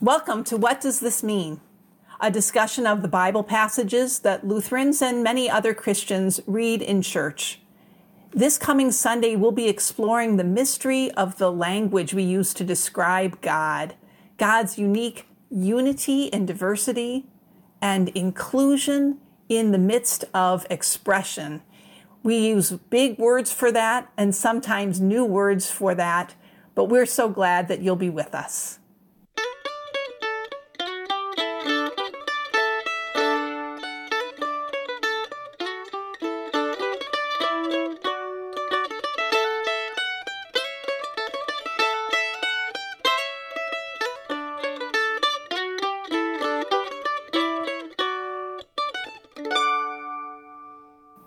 Welcome to What Does This Mean? A discussion of the Bible passages that Lutherans and many other Christians read in church. This coming Sunday, we'll be exploring the mystery of the language we use to describe God, God's unique unity and diversity, and inclusion in the midst of expression. We use big words for that and sometimes new words for that, but we're so glad that you'll be with us.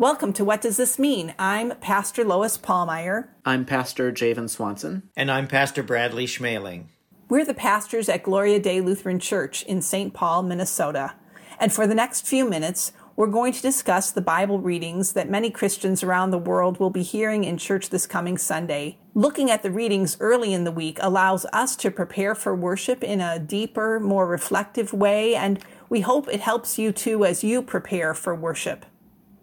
Welcome to What Does This Mean? I'm Pastor Lois Pallmeyer. I'm Pastor Javen Swanson. And I'm Pastor Bradley Schmeling. We're the pastors at Gloria Dei Lutheran Church in St. Paul, Minnesota. And for the next few minutes, we're going to discuss the Bible readings that many Christians around the world will be hearing in church this coming Sunday. Looking at the readings early in the week allows us to prepare for worship in a deeper, more reflective way, and we hope it helps you too as you prepare for worship.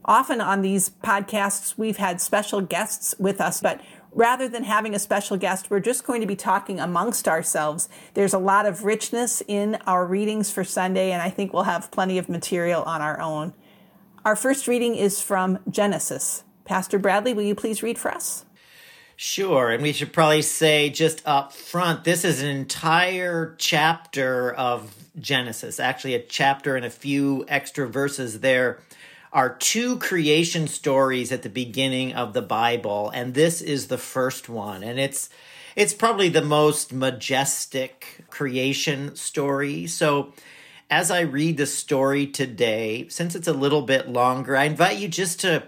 Often on these podcasts, we've had special guests with us, but rather than having a special guest, we're just going to be talking amongst ourselves. There's a lot of richness in our readings for Sunday, and I think we'll have plenty of material on our own. Our first reading is from Genesis. Pastor Bradley, will you please read for us? Sure, and we should probably say just up front this is an entire chapter of Genesis, actually, a chapter and a few extra verses there are two creation stories at the beginning of the Bible, and this is the first one. And it's it's probably the most majestic creation story. So as I read the story today, since it's a little bit longer, I invite you just to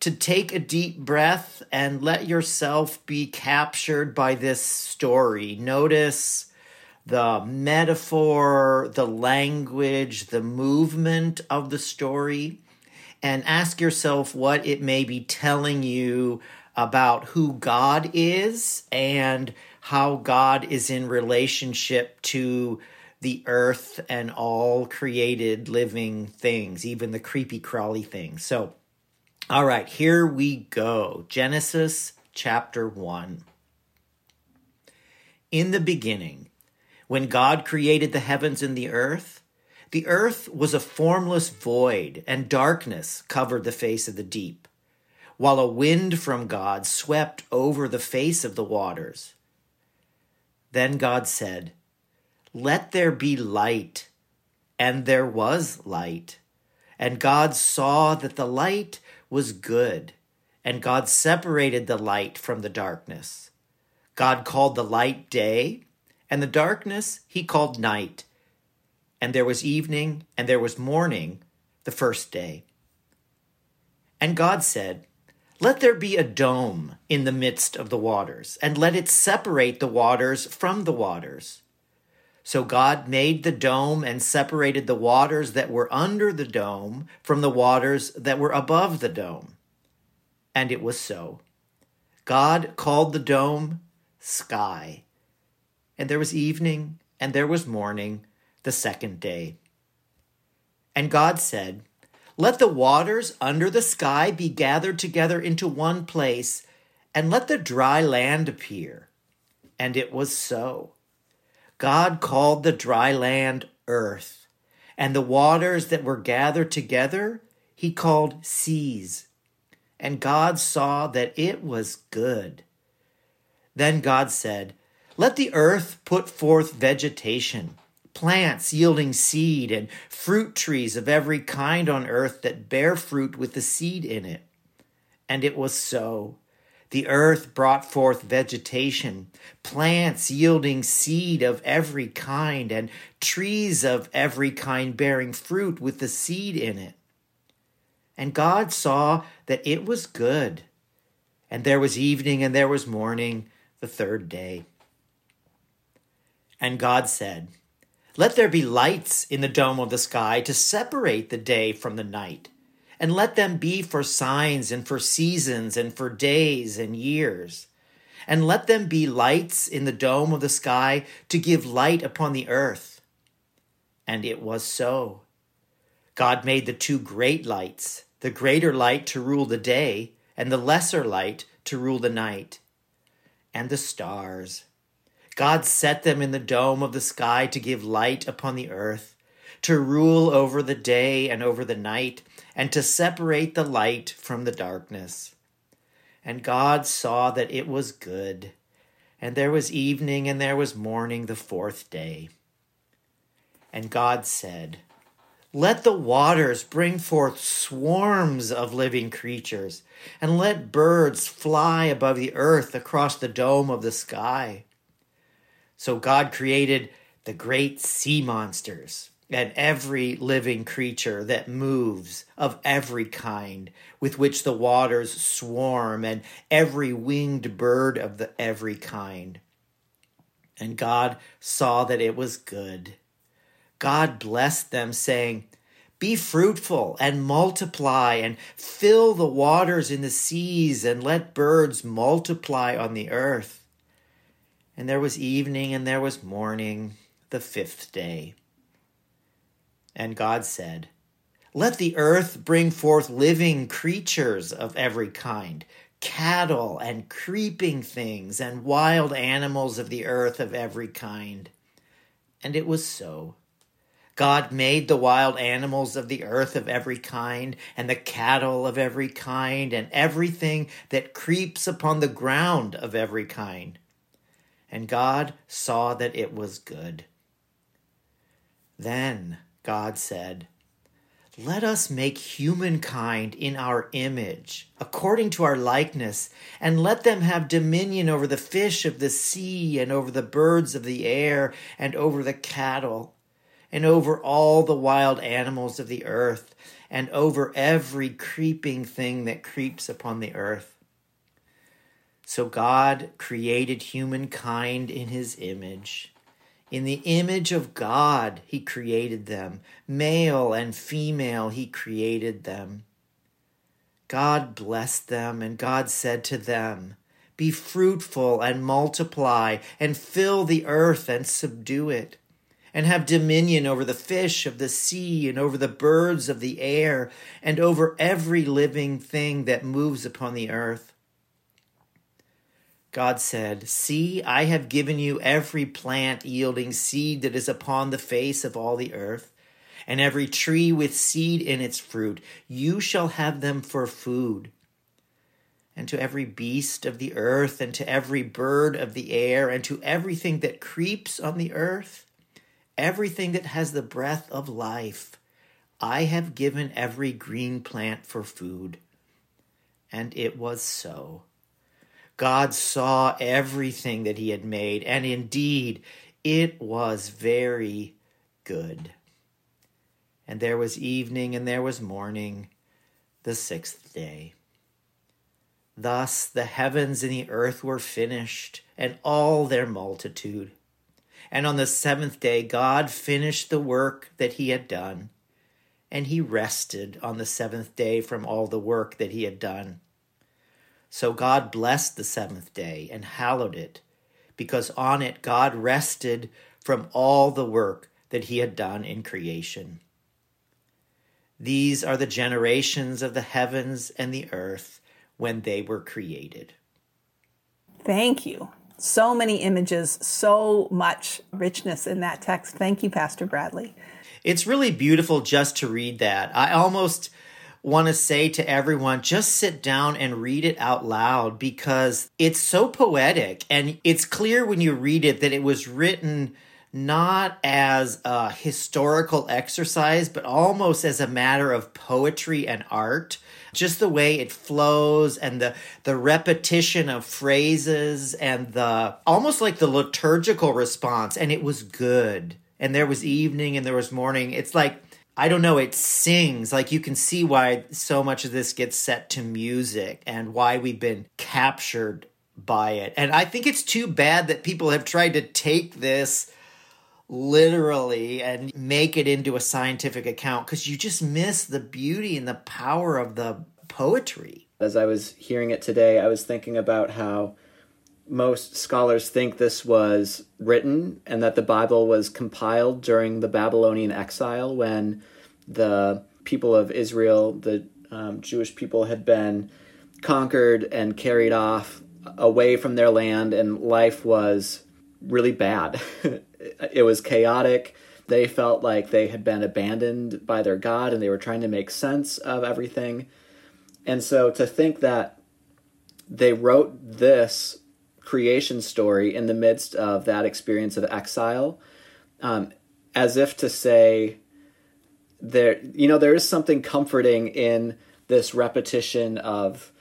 to take a deep breath and let yourself be captured by this story. Notice the metaphor, the language, the movement of the story and ask yourself what it may be telling you about who God is and how God is in relationship to the earth and all created living things, even the creepy crawly things. So, all right, here we go. Genesis chapter 1. In the beginning, when God created the heavens and the earth, the earth was a formless void, and darkness covered the face of the deep, while a wind from God swept over the face of the waters. Then God said, Let there be light. And there was light. And God saw that the light was good, and God separated the light from the darkness. God called the light day, and the darkness he called night and there was evening, and there was morning the first day. And God said, Let there be a dome in the midst of the waters, and let it separate the waters from the waters. So God made the dome and separated the waters that were under the dome from the waters that were above the dome. And it was so. God called the dome sky. And there was evening, and there was morning, the second day. And God said, Let the waters under the sky be gathered together into one place, and let the dry land appear. And it was so. God called the dry land earth, and the waters that were gathered together he called seas. And God saw that it was good. Then God said, Let the earth put forth vegetation plants yielding seed, and fruit trees of every kind on earth that bear fruit with the seed in it. And it was so. The earth brought forth vegetation, plants yielding seed of every kind, and trees of every kind bearing fruit with the seed in it. And God saw that it was good. And there was evening and there was morning, the third day. And God said, let there be lights in the dome of the sky to separate the day from the night, and let them be for signs and for seasons and for days and years. and let them be lights in the dome of the sky to give light upon the earth. And it was so. God made the two great lights, the greater light to rule the day, and the lesser light to rule the night, and the stars. God set them in the dome of the sky to give light upon the earth, to rule over the day and over the night, and to separate the light from the darkness. And God saw that it was good. And there was evening and there was morning the fourth day. And God said, Let the waters bring forth swarms of living creatures, and let birds fly above the earth across the dome of the sky. So God created the great sea monsters and every living creature that moves of every kind with which the waters swarm and every winged bird of the every kind. And god saw that it was good. God blessed them saying be fruitful and multiply and fill the waters in the seas and let birds multiply on the earth and there was evening and there was morning the fifth day and God said, Let the earth bring forth living creatures of every kind, cattle and creeping things, and wild animals of the earth of every kind. And it was so. God made the wild animals of the earth of every kind, and the cattle of every kind, and everything that creeps upon the ground of every kind. And God saw that it was good. Then God said, Let us make humankind in our image, according to our likeness, and let them have dominion over the fish of the sea, and over the birds of the air, and over the cattle, and over all the wild animals of the earth, and over every creeping thing that creeps upon the earth. So God created humankind in his image. In the image of God, He created them. Male and female, He created them. God blessed them, and God said to them, Be fruitful and multiply, and fill the earth and subdue it, and have dominion over the fish of the sea, and over the birds of the air, and over every living thing that moves upon the earth. God said, See, I have given you every plant yielding seed that is upon the face of all the earth, and every tree with seed in its fruit. You shall have them for food. And to every beast of the earth, and to every bird of the air, and to everything that creeps on the earth, everything that has the breath of life, I have given every green plant for food. And it was so. God saw everything that he had made, and indeed it was very good. And there was evening and there was morning, the sixth day. Thus the heavens and the earth were finished, and all their multitude. And on the seventh day, God finished the work that he had done, and he rested on the seventh day from all the work that he had done. So God blessed the seventh day and hallowed it, because on it God rested from all the work that he had done in creation. These are the generations of the heavens and the earth when they were created. Thank you. So many images, so much richness in that text. Thank you, Pastor Bradley. It's really beautiful just to read that. I almost want to say to everyone just sit down and read it out loud because it's so poetic and it's clear when you read it that it was written not as a historical exercise but almost as a matter of poetry and art. Just the way it flows and the the repetition of phrases and the almost like the liturgical response and it was good. And there was evening and there was morning. It's like I don't know, it sings. Like you can see why so much of this gets set to music and why we've been captured by it. And I think it's too bad that people have tried to take this literally and make it into a scientific account because you just miss the beauty and the power of the poetry. As I was hearing it today, I was thinking about how most scholars think this was written and that the Bible was compiled during the Babylonian exile when the people of Israel, the um, Jewish people, had been conquered and carried off away from their land, and life was really bad. it was chaotic. They felt like they had been abandoned by their God and they were trying to make sense of everything. And so to think that they wrote this creation story in the midst of that experience of exile, um, as if to say, there, you know, there is something comforting in this repetition of,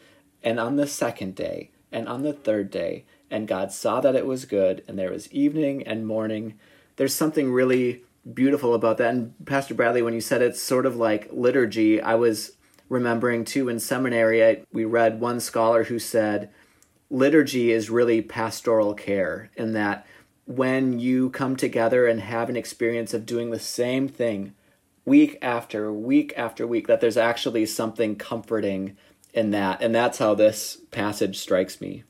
and on the second day, and on the third day, and God saw that it was good, and there was evening and morning. There's something really beautiful about that. And Pastor Bradley, when you said it's sort of like liturgy, I was remembering too in seminary, we read one scholar who said, liturgy is really pastoral care in that when you come together and have an experience of doing the same thing week after week after week, that there's actually something comforting in that. And that's how this passage strikes me.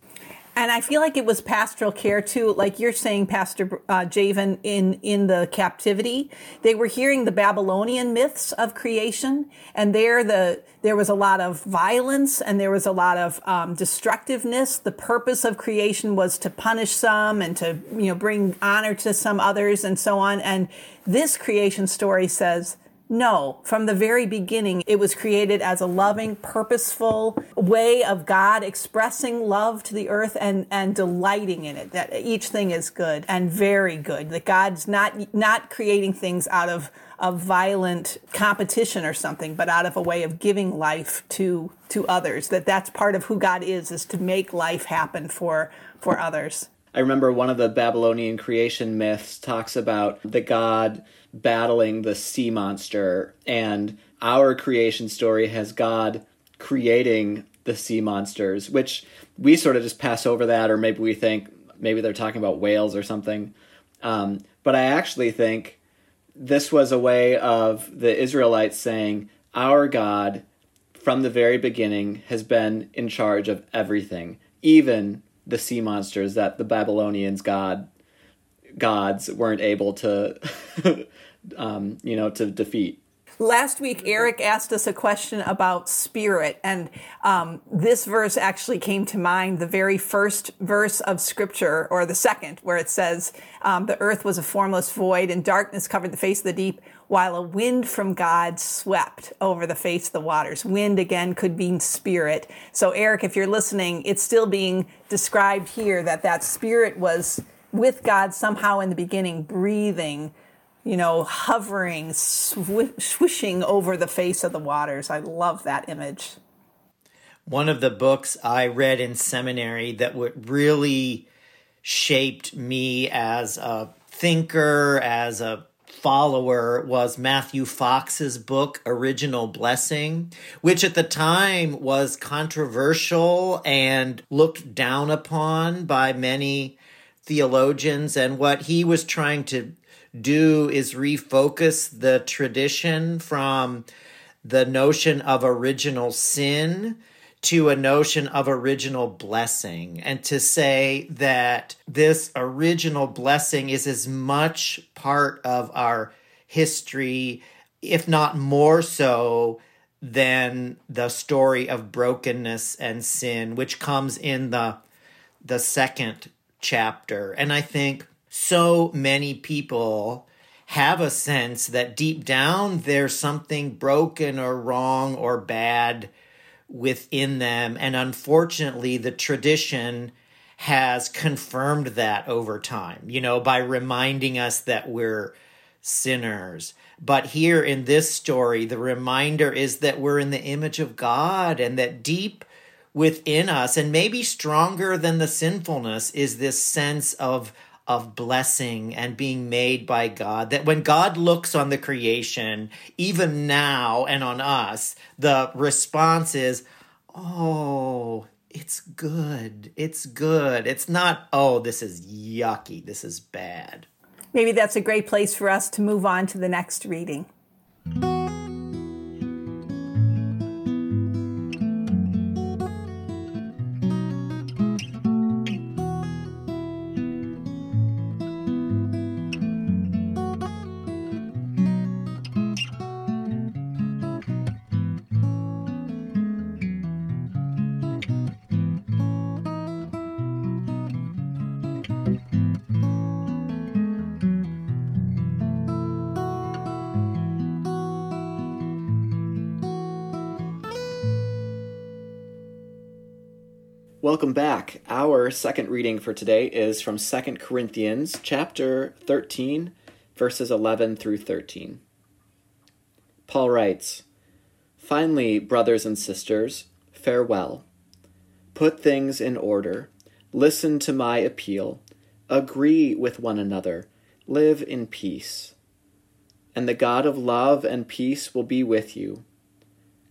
And I feel like it was pastoral care too, like you're saying, Pastor uh, Javen, in in the captivity, they were hearing the Babylonian myths of creation, and there the there was a lot of violence and there was a lot of um, destructiveness. The purpose of creation was to punish some and to you know bring honor to some others and so on. And this creation story says no, from the very beginning, it was created as a loving, purposeful way of God expressing love to the earth and, and delighting in it. That each thing is good and very good. That God's not, not creating things out of, of violent competition or something, but out of a way of giving life to, to others. That that's part of who God is, is to make life happen for, for others. I remember one of the Babylonian creation myths talks about the god battling the sea monster, and our creation story has God creating the sea monsters, which we sort of just pass over that, or maybe we think maybe they're talking about whales or something. Um, but I actually think this was a way of the Israelites saying, Our God, from the very beginning, has been in charge of everything, even the sea monsters that the Babylonians god gods weren't able to um, you know to defeat. Last week, Eric asked us a question about spirit, and um, this verse actually came to mind. The very first verse of Scripture, or the second, where it says, um, "The earth was a formless void, and darkness covered the face of the deep, while a wind from God swept over the face of the waters." Wind again could mean spirit. So, Eric, if you're listening, it's still being described here that that spirit was with God somehow in the beginning, breathing you know, hovering, swishing over the face of the waters. I love that image. One of the books I read in seminary that would really shaped me as a thinker, as a follower was Matthew Fox's book, Original Blessing, which at the time was controversial and looked down upon by many theologians. And what he was trying to do is refocus the tradition from the notion of original sin to a notion of original blessing and to say that this original blessing is as much part of our history, if not more so, than the story of brokenness and sin, which comes in the the second chapter. And I think so many people have a sense that deep down there's something broken or wrong or bad within them. And unfortunately, the tradition has confirmed that over time, you know, by reminding us that we're sinners. But here in this story, the reminder is that we're in the image of God and that deep within us, and maybe stronger than the sinfulness, is this sense of of blessing and being made by God. That when God looks on the creation, even now and on us, the response is, oh, it's good. It's good. It's not, oh, this is yucky. This is bad. Maybe that's a great place for us to move on to the next reading. Welcome back. Our second reading for today is from 2 Corinthians chapter 13, verses 11 through 13. Paul writes, Finally, brothers and sisters, farewell. Put things in order. Listen to my appeal. Agree with one another. Live in peace. And the God of love and peace will be with you.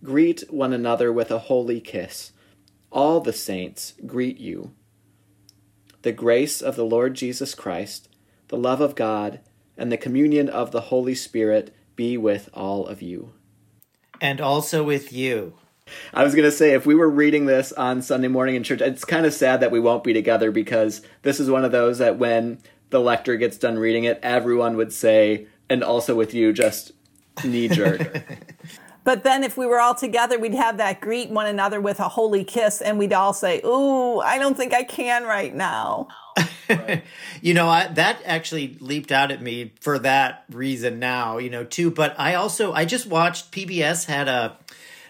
Greet one another with a holy kiss. All the saints greet you. The grace of the Lord Jesus Christ, the love of God, and the communion of the Holy Spirit be with all of you. And also with you. I was going to say, if we were reading this on Sunday morning in church, it's kind of sad that we won't be together because this is one of those that when the lector gets done reading it, everyone would say, and also with you, just knee jerk. But then if we were all together, we'd have that greet one another with a holy kiss and we'd all say, Ooh, I don't think I can right now. you know, I, that actually leaped out at me for that reason now, you know, too. But I also, I just watched PBS had a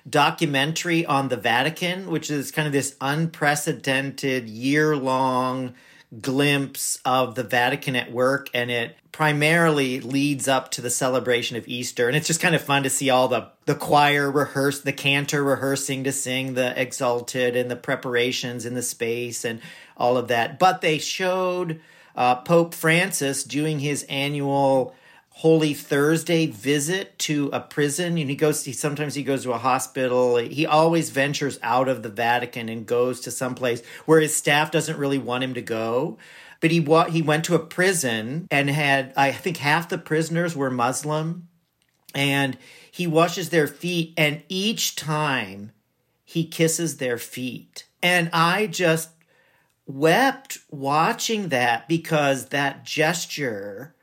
documentary on the Vatican, which is kind of this unprecedented year long glimpse of the Vatican at work. And it primarily leads up to the celebration of Easter. And it's just kind of fun to see all the, the choir rehearse, the cantor rehearsing to sing the Exsultet and the preparations in the space and all of that. But they showed uh, Pope Francis doing his annual Holy Thursday visit to a prison. And he goes, he sometimes he goes to a hospital. He always ventures out of the Vatican and goes to some place where his staff doesn't really want him to go. But he wa- he went to a prison and had I think half the prisoners were Muslim, and he washes their feet, and each time he kisses their feet, and I just wept watching that because that gesture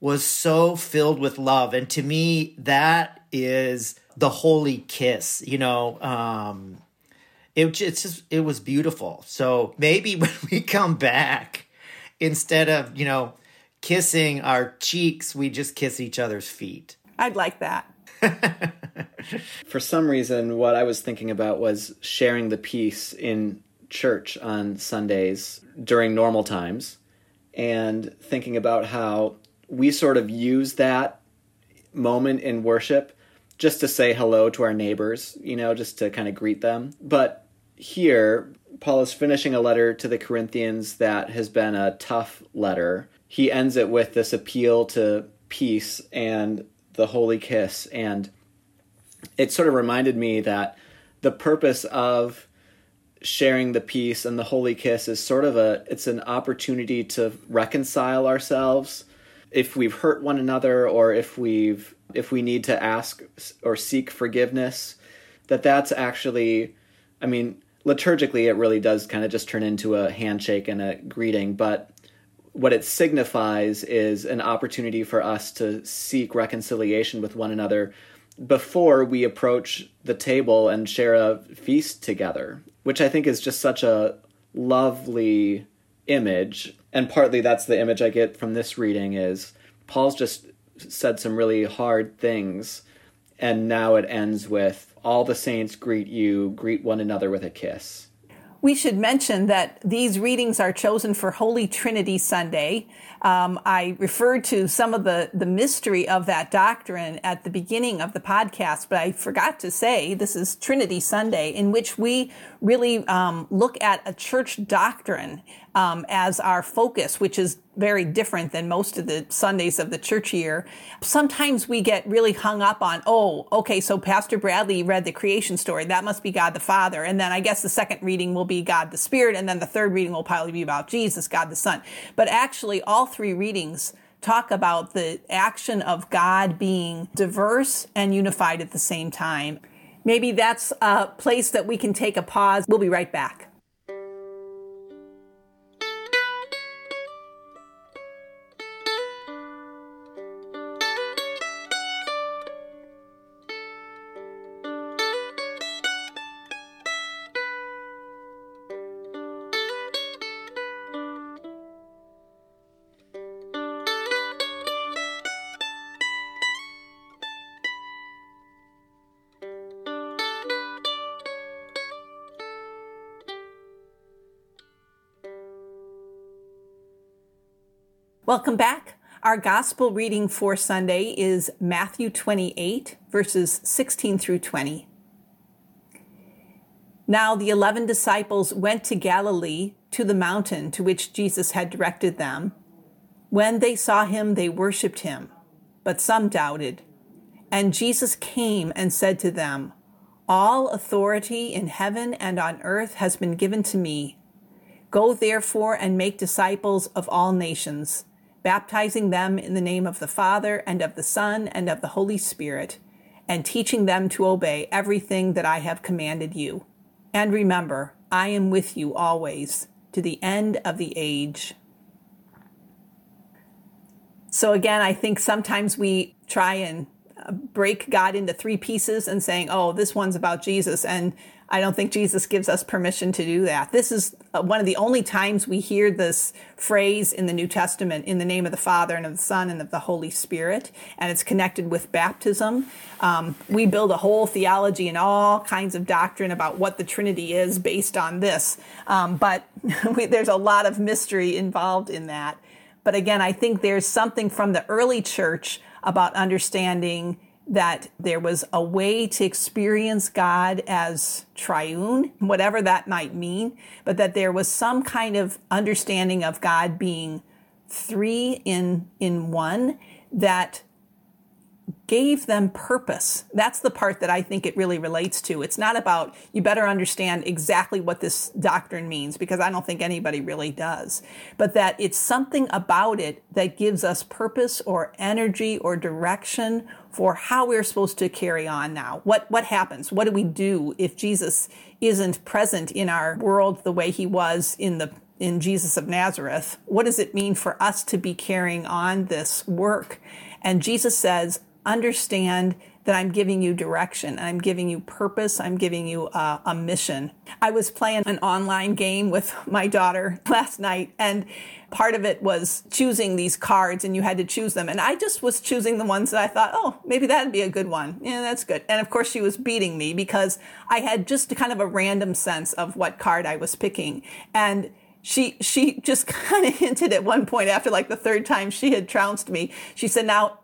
was so filled with love. And to me, that is the holy kiss, you know. Um, it, it's just, it was beautiful. So maybe when we come back, instead of, you know, kissing our cheeks, we just kiss each other's feet. I'd like that. For some reason, what I was thinking about was sharing the peace in church on Sundays during normal times and thinking about how we sort of use that moment in worship just to say hello to our neighbors, you know, just to kind of greet them. But here, Paul is finishing a letter to the Corinthians that has been a tough letter. He ends it with this appeal to peace and the holy kiss. And it sort of reminded me that the purpose of sharing the peace and the holy kiss is sort of a it's an opportunity to reconcile ourselves if we've hurt one another or if we've if we need to ask or seek forgiveness that that's actually i mean liturgically it really does kind of just turn into a handshake and a greeting but what it signifies is an opportunity for us to seek reconciliation with one another before we approach the table and share a feast together which i think is just such a lovely image and partly that's the image I get from this reading is Paul's just said some really hard things and now it ends with all the saints greet you greet one another with a kiss we should mention that these readings are chosen for Holy Trinity Sunday. Um, I referred to some of the, the mystery of that doctrine at the beginning of the podcast, but I forgot to say this is Trinity Sunday, in which we really um, look at a church doctrine um, as our focus, which is very different than most of the Sundays of the church year. Sometimes we get really hung up on, oh, okay, so Pastor Bradley read the creation story. That must be God the Father. And then I guess the second reading will be God the Spirit. And then the third reading will probably be about Jesus, God the Son. But actually, all three readings talk about the action of God being diverse and unified at the same time. Maybe that's a place that we can take a pause. We'll be right back. Welcome back. Our gospel reading for Sunday is Matthew 28, verses 16 through 20. Now the eleven disciples went to Galilee to the mountain to which Jesus had directed them. When they saw him, they worshipped him, but some doubted. And Jesus came and said to them, All authority in heaven and on earth has been given to me. Go therefore and make disciples of all nations, baptizing them in the name of the Father and of the Son and of the Holy Spirit, and teaching them to obey everything that I have commanded you. And remember, I am with you always to the end of the age. So, again, I think sometimes we try and uh, break God into three pieces and saying, oh, this one's about Jesus. And I don't think Jesus gives us permission to do that. This is uh, one of the only times we hear this phrase in the New Testament in the name of the Father and of the Son and of the Holy Spirit, and it's connected with baptism. Um, we build a whole theology and all kinds of doctrine about what the Trinity is based on this, um, but we, there's a lot of mystery involved in that. But again, I think there's something from the early church about understanding that there was a way to experience God as triune, whatever that might mean, but that there was some kind of understanding of God being three in, in one that gave them purpose. That's the part that I think it really relates to. It's not about you better understand exactly what this doctrine means because I don't think anybody really does, but that it's something about it that gives us purpose or energy or direction for how we're supposed to carry on now. What what happens? What do we do if Jesus isn't present in our world the way he was in the in Jesus of Nazareth? What does it mean for us to be carrying on this work? And Jesus says, understand that I'm giving you direction, I'm giving you purpose, I'm giving you a, a mission. I was playing an online game with my daughter last night, and part of it was choosing these cards, and you had to choose them. And I just was choosing the ones that I thought, oh, maybe that'd be a good one. Yeah, that's good. And of course, she was beating me because I had just kind of a random sense of what card I was picking. And she she just kind of hinted at one point after like the third time she had trounced me. She said, "Now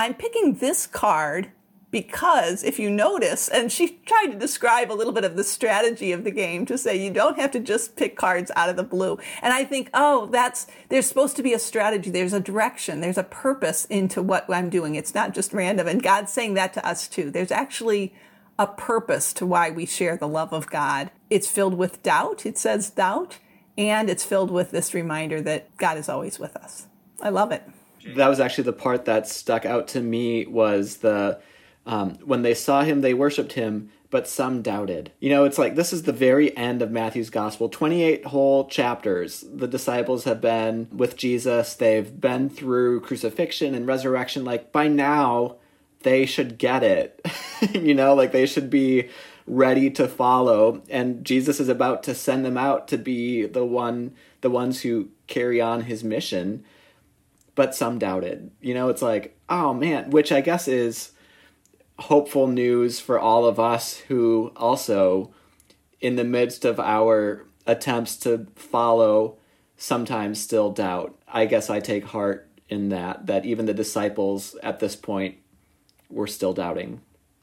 I'm picking this card because if you notice, and she tried to describe a little bit of the strategy of the game to say you don't have to just pick cards out of the blue. And I think, oh, that's, there's supposed to be a strategy. There's a direction. There's a purpose into what I'm doing. It's not just random. And God's saying that to us too. There's actually a purpose to why we share the love of God. It's filled with doubt. It says doubt. And it's filled with this reminder that God is always with us. I love it that was actually the part that stuck out to me was the um, when they saw him they worshipped him but some doubted. You know it's like this is the very end of matthew's gospel. 28 whole chapters. The disciples have been with jesus. They've been through crucifixion and resurrection. Like by now they should get it. You know like they should be ready to follow. And jesus is about to send them out to be the one the ones who carry on his mission but some doubted. You know, it's like, oh man, which I guess is hopeful news for all of us who also, in the midst of our attempts to follow, sometimes still doubt. I guess I take heart in that, that even the disciples at this point were still doubting.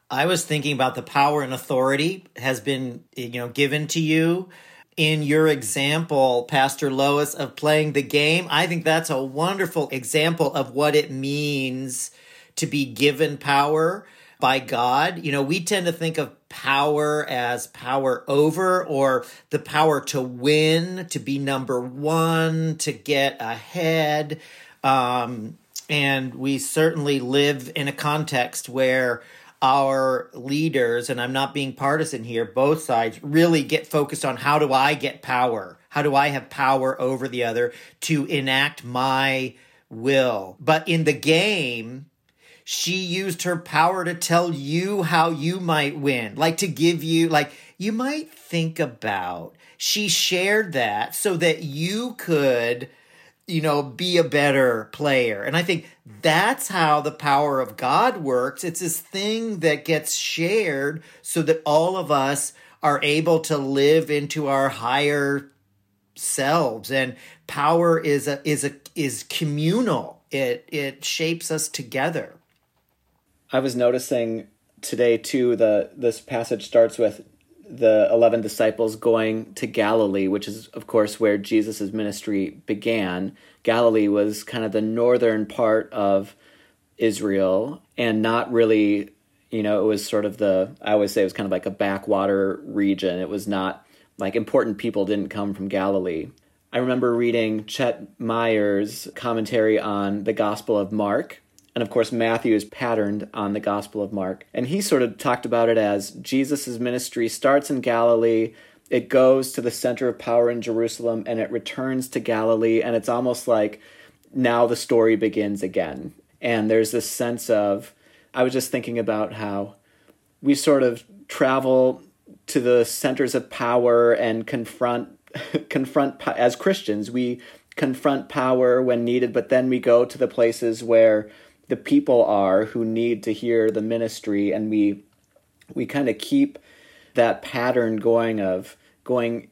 I was thinking about the power and authority has been, you know, given to you in your example, Pastor Lois, of playing the game. I think that's a wonderful example of what it means to be given power by God. You know, we tend to think of power as power over or the power to win, to be number one, to get ahead. Um, and we certainly live in a context where our leaders, and I'm not being partisan here, both sides really get focused on how do I get power? How do I have power over the other to enact my will? But in the game, she used her power to tell you how you might win, like to give you, like, you might think about. She shared that so that you could you know, be a better player. And I think that's how the power of God works. It's this thing that gets shared so that all of us are able to live into our higher selves and power is a is a is communal it it shapes us together i was noticing today too the this passage starts with the 11 disciples going to Galilee, which is, of course, where Jesus' ministry began. Galilee was kind of the northern part of Israel and not really, you know, it was sort of the, I always say it was kind of like a backwater region. It was not like important people didn't come from Galilee. I remember reading Ched Myers' commentary on the Gospel of Mark, and of course, Matthew is patterned on the Gospel of Mark. And he sort of talked about it as Jesus' ministry starts in Galilee, it goes to the center of power in Jerusalem, and it returns to Galilee. And it's almost like now the story begins again. And there's this sense of, I was just thinking about how we sort of travel to the centers of power and confront confront as Christians we confront power when needed but then we go to the places where the people are who need to hear the ministry and we we kind of keep that pattern going of going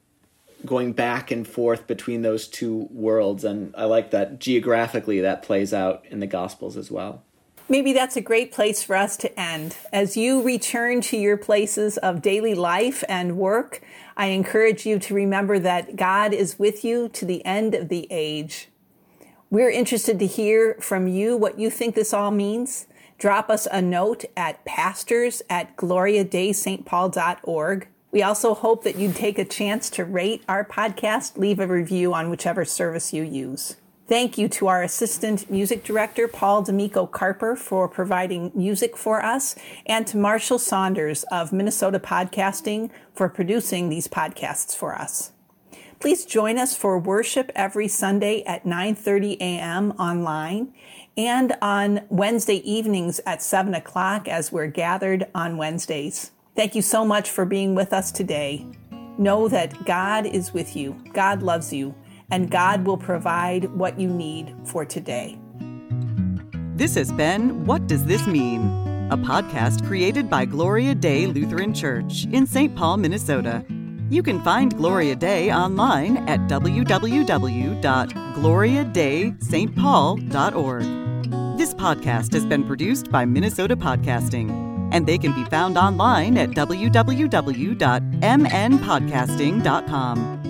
going back and forth between those two worlds and I like that geographically that plays out in the gospels as well. Maybe that's a great place for us to end. As you return to your places of daily life and work, I encourage you to remember that God is with you to the end of the age. We're interested to hear from you what you think this all means. Drop us a note at pastors at gloriadeistpaul.org. We also hope that you'd take a chance to rate our podcast, leave a review on whichever service you use. Thank you to our assistant music director, Paul D'Amico Carper, for providing music for us, and to Marshall Saunders of Minnesota Podcasting for producing these podcasts for us. Please join us for worship every Sunday at 9:30 a.m. online and on Wednesday evenings at 7 o'clock as we're gathered on Wednesdays. Thank you so much for being with us today. Know that God is with you, God loves you, and God will provide what you need for today. This has been What Does This Mean? A podcast created by Gloria Dei Lutheran Church in St. Paul, Minnesota. You can find Gloria Dei online at www.gloriadeistpaul.org. This podcast has been produced by Minnesota Podcasting, and they can be found online at www.mnpodcasting.com.